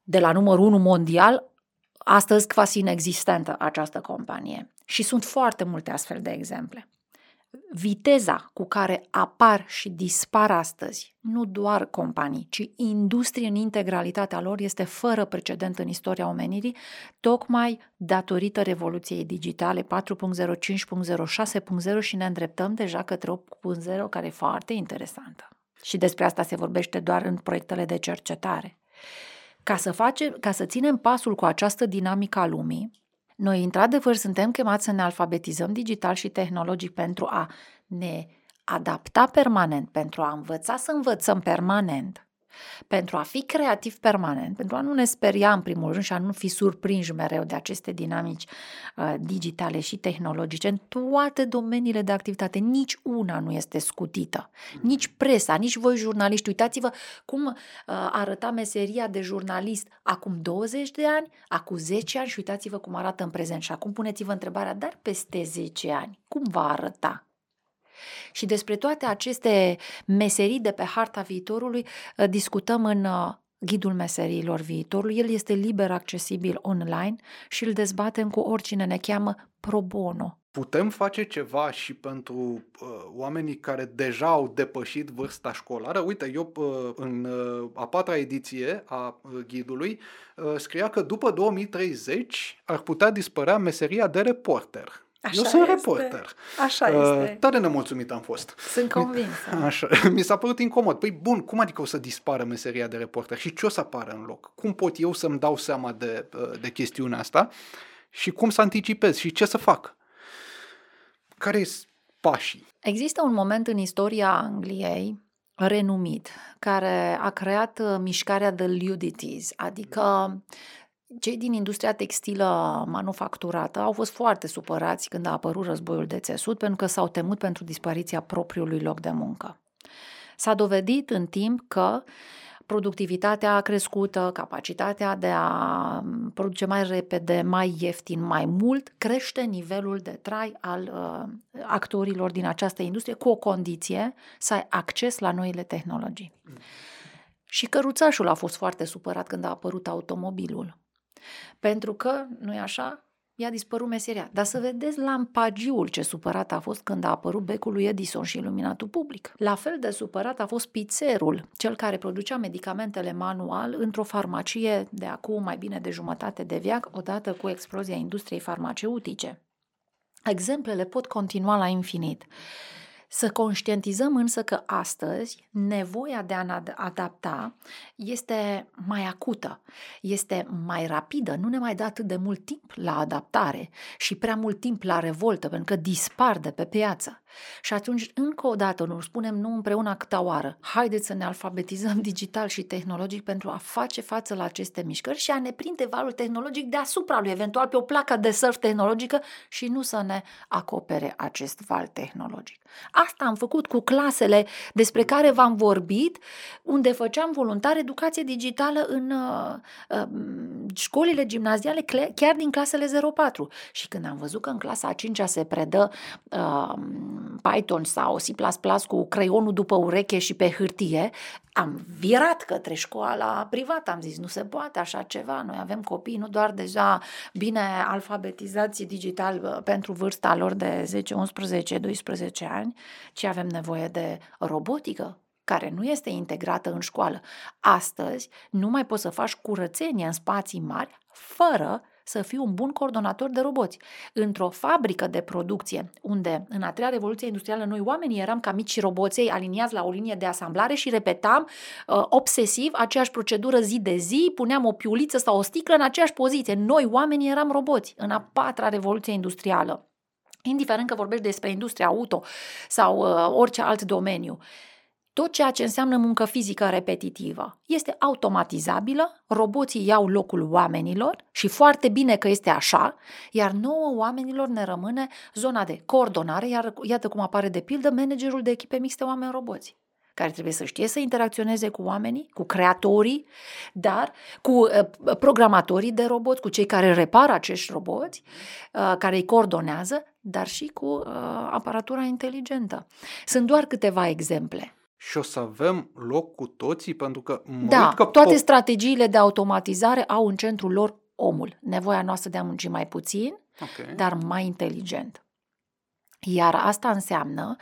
de la numărul 1 mondial, astăzi quasi inexistentă această companie. Și sunt foarte multe astfel de exemple. Viteza cu care apar și dispar astăzi nu doar companii, ci industrie în integralitatea lor este fără precedent în istoria omenirii, tocmai datorită revoluției digitale 4.0, 5.0, 6.0 și ne îndreptăm deja către 8.0, care e foarte interesantă. Și despre asta se vorbește doar în proiectele de cercetare. Ca să, face, ca să ținem pasul cu această dinamică a lumii, Noi, într-adevăr, suntem chemați să ne alfabetizăm digital și tehnologic pentru a ne adapta permanent, pentru a învăța să învățăm permanent, pentru a fi creativ permanent, pentru a nu ne speria în primul rând și a nu fi surprinși mereu de aceste dinamici uh, digitale și tehnologice în toate domeniile de activitate. Nici una nu este scutită, nici presa, nici voi jurnaliști. Uitați-vă cum uh, arăta meseria de jurnalist acum 20 de ani, acum 10 ani și uitați-vă cum arată în prezent. Și acum puneți-vă întrebarea, dar peste 10 ani, cum va arăta? Și despre toate aceste meserii de pe harta viitorului uh, discutăm în uh, Ghidul Meseriilor Viitorului. El este liber accesibil online și îl dezbatem cu oricine ne cheamă pro bono. Putem face ceva și pentru uh, oamenii care deja au depășit vârsta școlară? Uite, eu uh, în uh, a patra ediție a uh, ghidului uh, scria că după 2030 ar putea dispărea meseria de reporter. Așa Eu sunt este. reporter. Așa Uh, este. tare nemulțumit am fost. Sunt convinsă. Așa, mi s-a părut incomod. Păi bun, cum adică o să dispară meseria de reporter și ce o să apară în loc? Cum pot eu să-mi dau seama de, uh, de chestiunea asta și cum să anticipez și ce să fac? Care sunt pașii? Există un moment în istoria Angliei renumit care a creat uh, mișcarea The Ludities, adică cei din industria textilă manufacturată au fost foarte supărați când a apărut războiul de țesut pentru că s-au temut pentru dispariția propriului loc de muncă. S-a dovedit în timp că productivitatea crescută, capacitatea de a produce mai repede, mai ieftin, mai mult, crește nivelul de trai al uh, actorilor din această industrie cu o condiție să ai acces la noile tehnologii. Și căruțașul a fost foarte supărat când a apărut automobilul. Pentru că, nu-i așa, i-a dispărut meseria. Dar să vedeți lampagiul ce supărat a fost când a apărut becul lui Edison și iluminatul public. La fel de supărat a fost pizzerul, cel care producea medicamentele manual într-o farmacie de acum mai bine de jumătate de veac, odată cu explozia industriei farmaceutice. Exemplele pot continua la infinit. Să conștientizăm însă că astăzi nevoia de a ne adapta este mai acută, este mai rapidă, nu ne mai dă atât de mult timp la adaptare și prea mult timp la revoltă, pentru că dispar de pe piață. Și atunci, încă o dată, nu spunem nu împreună câta oară, haideți să ne alfabetizăm digital și tehnologic pentru a face față la aceste mișcări și a ne prinde valul tehnologic deasupra lui, eventual pe o placă de surf tehnologică și nu să ne acopere acest val tehnologic. Asta am făcut cu clasele despre care v-am vorbit, unde făceam voluntar educație digitală în uh, uh, școlile gimnaziale, chiar din clasele 04. Și când am văzut că în clasa a 5 se predă uh, Python sau C++ cu creionul după ureche și pe hârtie, am virat către școala privată, am zis nu se poate așa ceva, noi avem copii nu doar deja bine alfabetizați digital pentru vârsta lor de 10, 11, 12 ani, ci avem nevoie de robotică, care nu este integrată în școală. Astăzi nu mai poți să faci curățenie în spații mari fără să fii un bun coordonator de roboți. Într-o fabrică de producție, unde în a treia revoluție industrială noi oamenii eram ca mici roboței aliniați la o linie de asamblare și repetam uh, obsesiv aceeași procedură zi de zi, puneam o piuliță sau o sticlă în aceeași poziție. Noi oamenii eram roboți în a patra revoluție industrială. Indiferent că vorbești despre industria auto sau uh, orice alt domeniu. Tot ceea ce înseamnă muncă fizică repetitivă este automatizabilă, roboții iau locul oamenilor și foarte bine că este așa, iar nouă oamenilor ne rămâne zona de coordonare, iar iată cum apare de pildă managerul de echipe mixte oameni-roboți care trebuie să știe să interacționeze cu oamenii, cu creatorii, dar cu uh, programatorii de roboți, cu cei care repară acești roboți, uh, care îi coordonează, dar și cu uh, aparatura inteligentă. Sunt doar câteva exemple și o să avem loc cu toții, pentru că mă Da, uit că toate pop- strategiile de automatizare au în centrul lor omul, nevoia noastră de a munci mai puțin, okay. dar mai inteligent. Iar asta înseamnă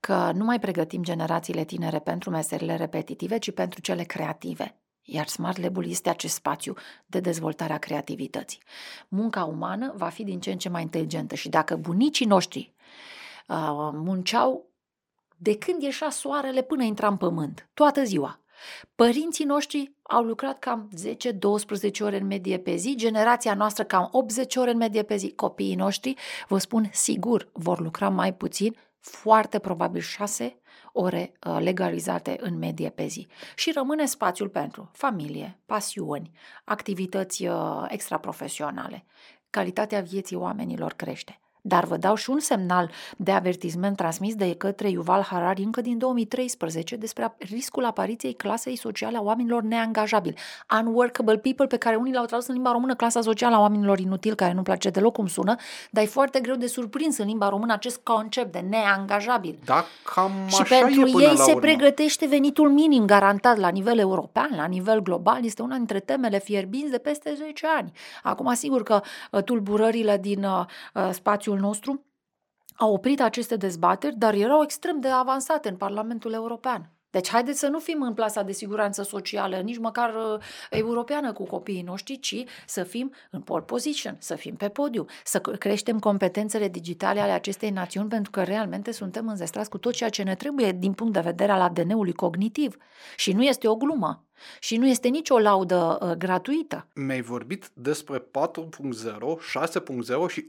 că nu mai pregătim generațiile tinere pentru meserile repetitive, ci pentru cele creative. Iar Smart Lab-ul este acest spațiu de dezvoltare a creativității. Munca umană va fi din ce în ce mai inteligentă și dacă bunicii noștri uh, munceau de când ieșea soarele până intra în pământ, toată ziua, Părinții noștri au lucrat cam 10-12 ore în medie pe zi, generația noastră cam 80 ore în medie pe zi. Copiii noștri, vă spun sigur, vor lucra mai puțin, foarte probabil 6 ore uh, legalizate în medie pe zi. Și rămâne spațiul pentru familie, pasiuni, activități uh, extraprofesionale. Calitatea vieții oamenilor crește. Dar vă dau și un semnal de avertisment transmis de către Yuval Harari încă din 2013 despre riscul apariției clasei sociale a oamenilor neangajabili. Unworkable people pe care unii l-au tradus în limba română clasa socială a oamenilor inutili, care nu place deloc cum sună, dar e foarte greu de surprins în limba română acest concept de neangajabil. Da, cam Și așa pentru e până ei la se urmă. pregătește venitul minim garantat la nivel european, la nivel global. Este una dintre temele fierbinți de peste 10 ani. Acum, sigur că uh, tulburările din uh, uh, spațiul nostru au oprit aceste dezbateri, dar erau extrem de avansate în Parlamentul European. Deci haideți să nu fim în plasa de siguranță socială, nici măcar uh, europeană cu copiii noștri, ci să fim în pole position, să fim pe podium, să c- creștem competențele digitale ale acestei națiuni, pentru că realmente suntem înzestrați cu tot ceea ce ne trebuie din punct de vedere al ADN-ului cognitiv. Și nu este o glumă. Și nu este nicio laudă uh, gratuită. Mi-ai vorbit despre 4.0, 6.0 și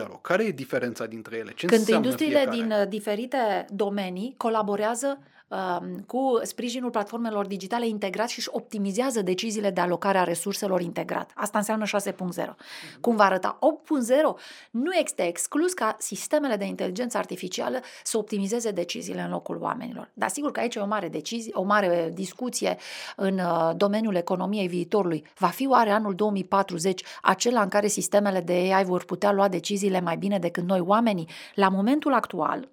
8.0. Care e diferența dintre ele? Ce Când înseamnă industriile fiecare? din uh, diferite domenii colaborează um, cu sprijinul platformelor digitale integrat și își optimizează deciziile de alocare a resurselor integrat. Asta înseamnă 6.0. Cum va arăta 8.0? Nu este exclus ca sistemele de inteligență artificială să optimizeze deciziile în locul oamenilor. Dar sigur că aici e o mare decizie, o mare discuție în uh, domeniul economiei viitorului. Va fi oare anul 2040 acela în care sistemele de AI vor putea lua deciziile mai bine decât noi oamenii? La momentul actual,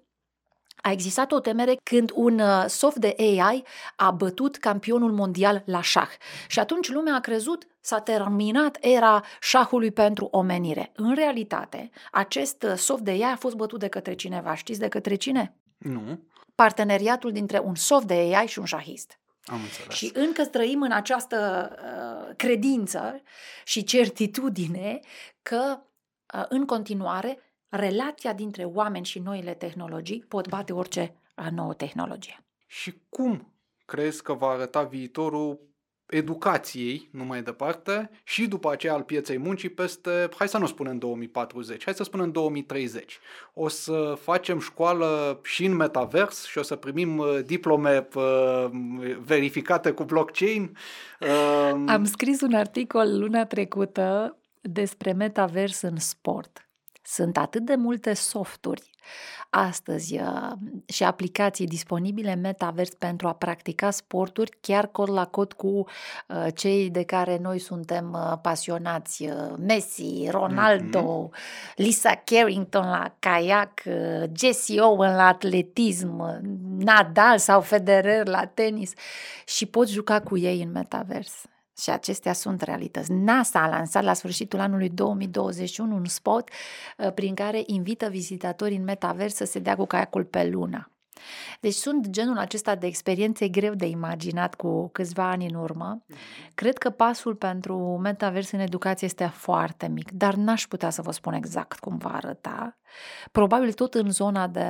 a existat o temere când un uh, soft de AI a bătut campionul mondial la șah. Și atunci lumea a crezut s-a terminat era șahului pentru omenire. În realitate, acest uh, soft de AI a fost bătut de către cineva. Știți de către cine? Nu, Parteneriatul dintre un soft de AI și un șahist. Am înțeles. Și încă trăim în această uh, credință și certitudine că uh, în continuare relația dintre oameni și noile tehnologii pot bate orice uh, nouă tehnologie. Și cum crezi că va arăta viitorul educației, nu mai departe, și după aceea al pieței muncii peste, hai să nu spunem în 2040, hai să spunem în 2030. O să facem școală și în metavers și o să primim uh, diplome uh, verificate cu blockchain. Uh, Am scris un articol luna trecută despre metavers în sport. Sunt atât de multe softuri astăzi uh, și aplicații disponibile metavers pentru a practica sporturi chiar cod la cod cu uh, cei de care noi suntem uh, pasionați. Uh, Messi, Ronaldo, mm-hmm. Lisa Carrington la kayak, uh, Jesse Owen la atletism, uh, Nadal sau Federer la tenis și poți juca cu ei în metavers. Și acestea sunt realități. NASA a lansat la sfârșitul anului 2021 un spot uh, prin care invită vizitatorii în metavers să se dea cu caiacul pe lună. Deci sunt genul acesta de experiențe greu de imaginat cu câțiva ani în urmă. Cred că pasul pentru metavers în educație este foarte mic, dar n-aș putea să vă spun exact cum va arăta. Probabil tot în zona de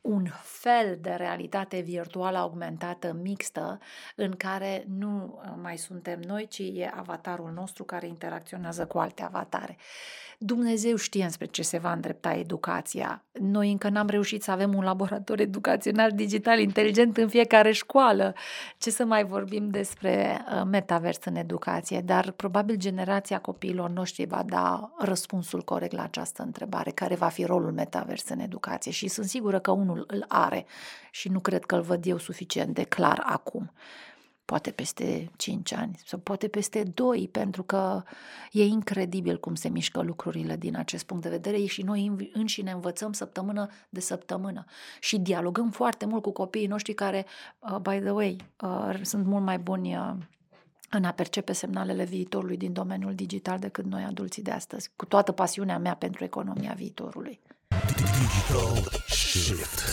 un fel de realitate virtuală augmentată mixtă în care nu mai suntem noi, ci e avatarul nostru care interacționează cu alte avatare. Dumnezeu știe spre ce se va îndrepta educația. Noi încă n-am reușit să avem un laborator educațional digital inteligent în fiecare școală. Ce să mai vorbim despre uh, metavers în educație, dar probabil generația copiilor noștri va da răspunsul corect la această întrebare, care va fi rolul metavers în educație și sunt sigură că unul îl are și nu cred că îl văd eu suficient de clar acum. Poate peste 5 ani sau poate peste 2, pentru că e incredibil cum se mișcă lucrurile din acest punct de vedere și noi înșine învățăm săptămână de săptămână. Și dialogăm foarte mult cu copiii noștri care, uh, by the way, uh, sunt mult mai buni uh, în a percepe semnalele viitorului din domeniul digital decât noi adulții de astăzi, cu toată pasiunea mea pentru economia viitorului. Digital Shift.